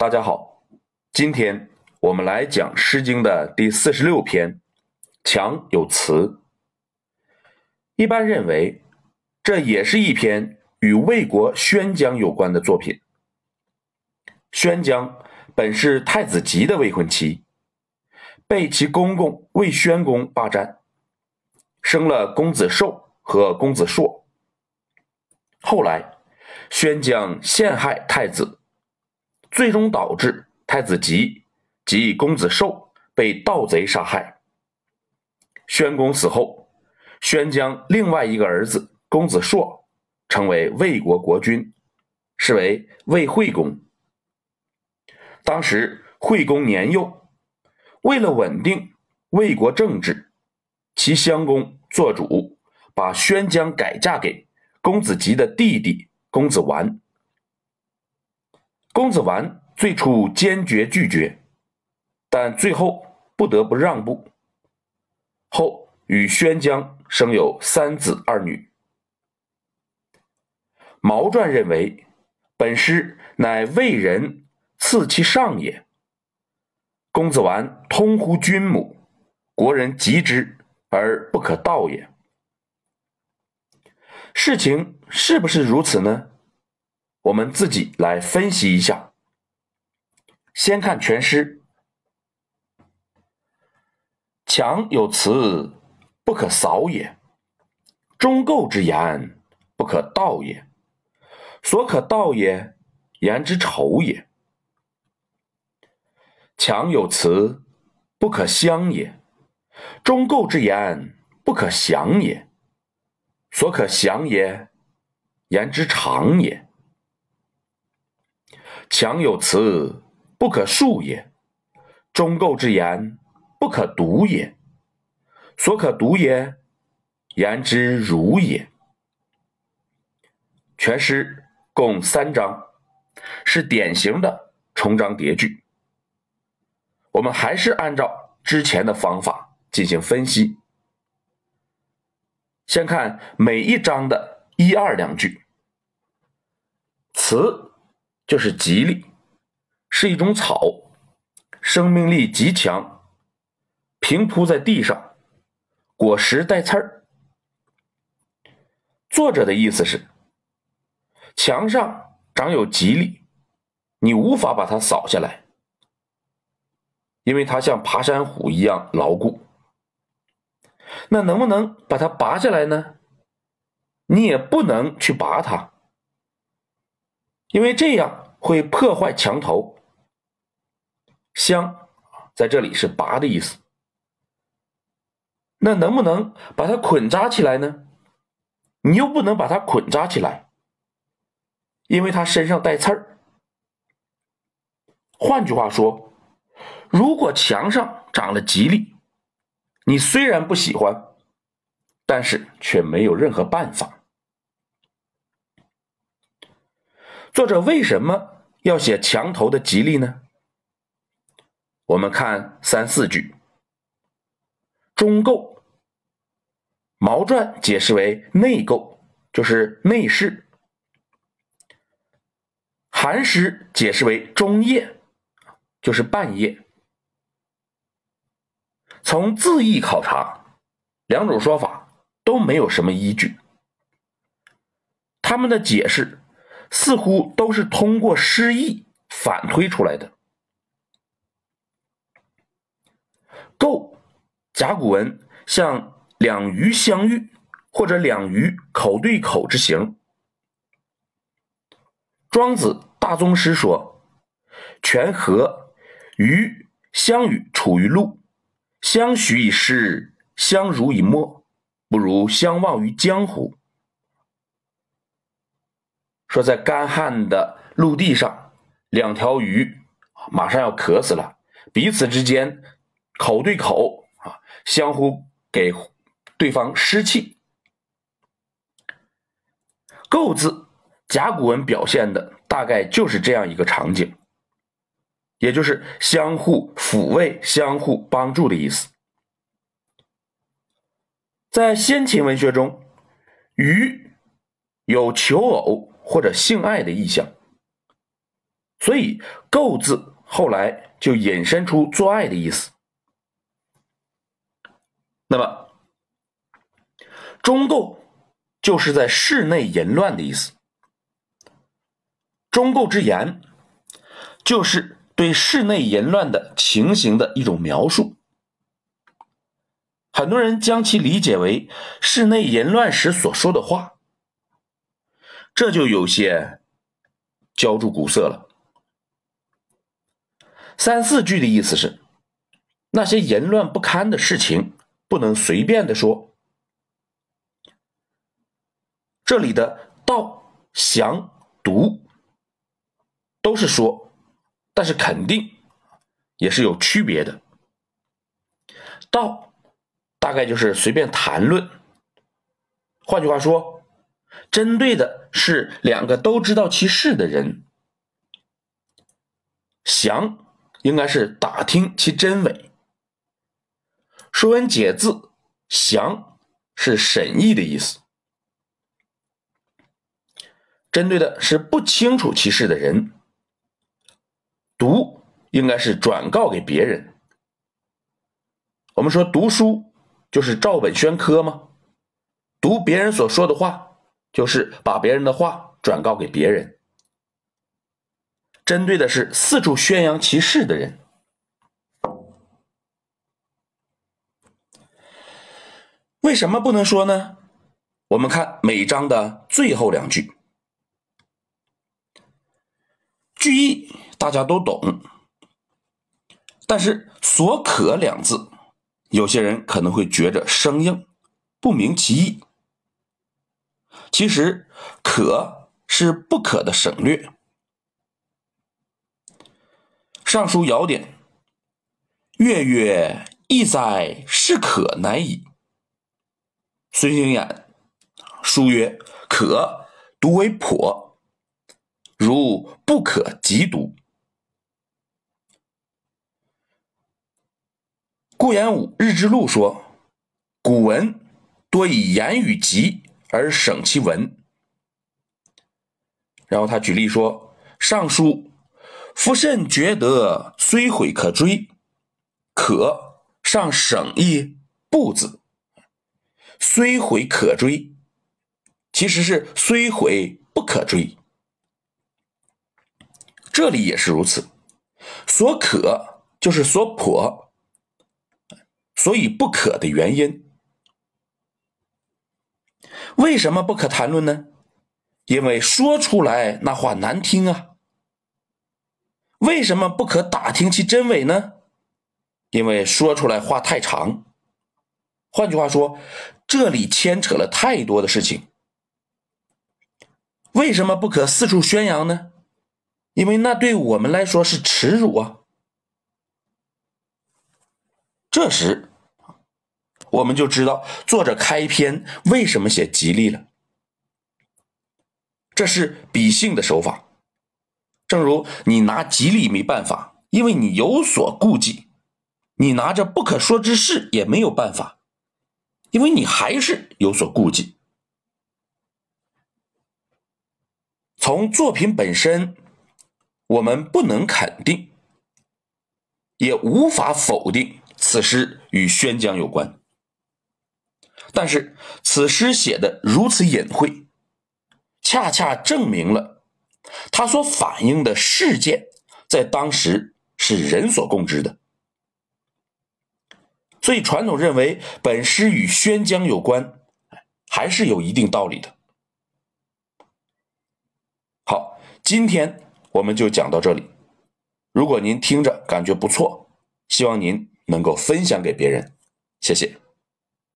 大家好，今天我们来讲《诗经》的第四十六篇《强有词》。一般认为，这也是一篇与魏国宣姜有关的作品。宣姜本是太子吉的未婚妻，被其公公魏宣公霸占，生了公子寿和公子硕。后来，宣姜陷害太子。最终导致太子吉及公子寿被盗贼杀害。宣公死后，宣将另外一个儿子公子硕成为魏国国君，是为魏惠公。当时惠公年幼，为了稳定魏国政治，其襄公做主，把宣姜改嫁给公子吉的弟弟公子完。公子完最初坚决拒绝，但最后不得不让步。后与宣姜生有三子二女。毛传认为，本诗乃魏人赐其上也。公子完通乎君母，国人及之而不可道也。事情是不是如此呢？我们自己来分析一下。先看全诗：强有词，不可扫也；忠构之言，不可道也。所可道也，言之丑也。强有词，不可相也；忠构之言，不可降也。所可降也，言之长也。强有词，不可述也；忠构之言，不可读也。所可读也，言之如也。全诗共三章，是典型的重章叠句。我们还是按照之前的方法进行分析。先看每一章的一二两句，词。就是吉利，是一种草，生命力极强，平铺在地上，果实带刺儿。作者的意思是，墙上长有吉利，你无法把它扫下来，因为它像爬山虎一样牢固。那能不能把它拔下来呢？你也不能去拔它。因为这样会破坏墙头。香在这里是拔的意思。那能不能把它捆扎起来呢？你又不能把它捆扎起来，因为它身上带刺儿。换句话说，如果墙上长了吉利，你虽然不喜欢，但是却没有任何办法。作者为什么要写墙头的吉利呢？我们看三四句。中构，毛传解释为内构，就是内饰；寒食解释为中夜，就是半夜。从字义考察，两种说法都没有什么依据，他们的解释。似乎都是通过诗意反推出来的。构，甲骨文像两鱼相遇或者两鱼口对口之形。庄子大宗师说：“泉河鱼相与处于陆，相许以诗，相濡以沫，不如相忘于江湖。”说在干旱的陆地上，两条鱼马上要渴死了，彼此之间口对口啊，相互给对方湿气。构字甲骨文表现的大概就是这样一个场景，也就是相互抚慰、相互帮助的意思。在先秦文学中，鱼有求偶。或者性爱的意象，所以“构”字后来就引申出做爱的意思。那么，中构就是在室内淫乱的意思。中构之言，就是对室内淫乱的情形的一种描述。很多人将其理解为室内淫乱时所说的话，这就有些浇筑古色了。三四句的意思是，那些淫乱不堪的事情。不能随便的说，这里的道、详、读都是说，但是肯定也是有区别的。道大概就是随便谈论，换句话说，针对的是两个都知道其事的人。详应该是打听其真伪。《说文解字》详是审议的意思，针对的是不清楚其事的人。读应该是转告给别人。我们说读书就是照本宣科吗？读别人所说的话，就是把别人的话转告给别人。针对的是四处宣扬其事的人。为什么不能说呢？我们看每章的最后两句，句意大家都懂，但是“所可”两字，有些人可能会觉着生硬，不明其意。其实“可”是不可的省略，《尚书尧典》月月意哉，是可难矣。孙兴衍书曰：“可读为颇，如不可即读。”顾炎武《日之录》说：“古文多以言语急而省其文。”然后他举例说：“尚书夫甚觉得虽悔可追，可尚省一不字。”虽悔可追，其实是虽悔不可追。这里也是如此，所可就是所迫，所以不可的原因。为什么不可谈论呢？因为说出来那话难听啊。为什么不可打听其真伪呢？因为说出来话太长。换句话说。这里牵扯了太多的事情，为什么不可四处宣扬呢？因为那对我们来说是耻辱啊！这时，我们就知道作者开篇为什么写吉利了。这是比兴的手法，正如你拿吉利没办法，因为你有所顾忌；你拿着不可说之事也没有办法。因为你还是有所顾忌。从作品本身，我们不能肯定，也无法否定此诗与宣讲有关。但是此诗写的如此隐晦，恰恰证明了他所反映的事件在当时是人所共知的。所以，传统认为本诗与宣江有关，还是有一定道理的。好，今天我们就讲到这里。如果您听着感觉不错，希望您能够分享给别人，谢谢。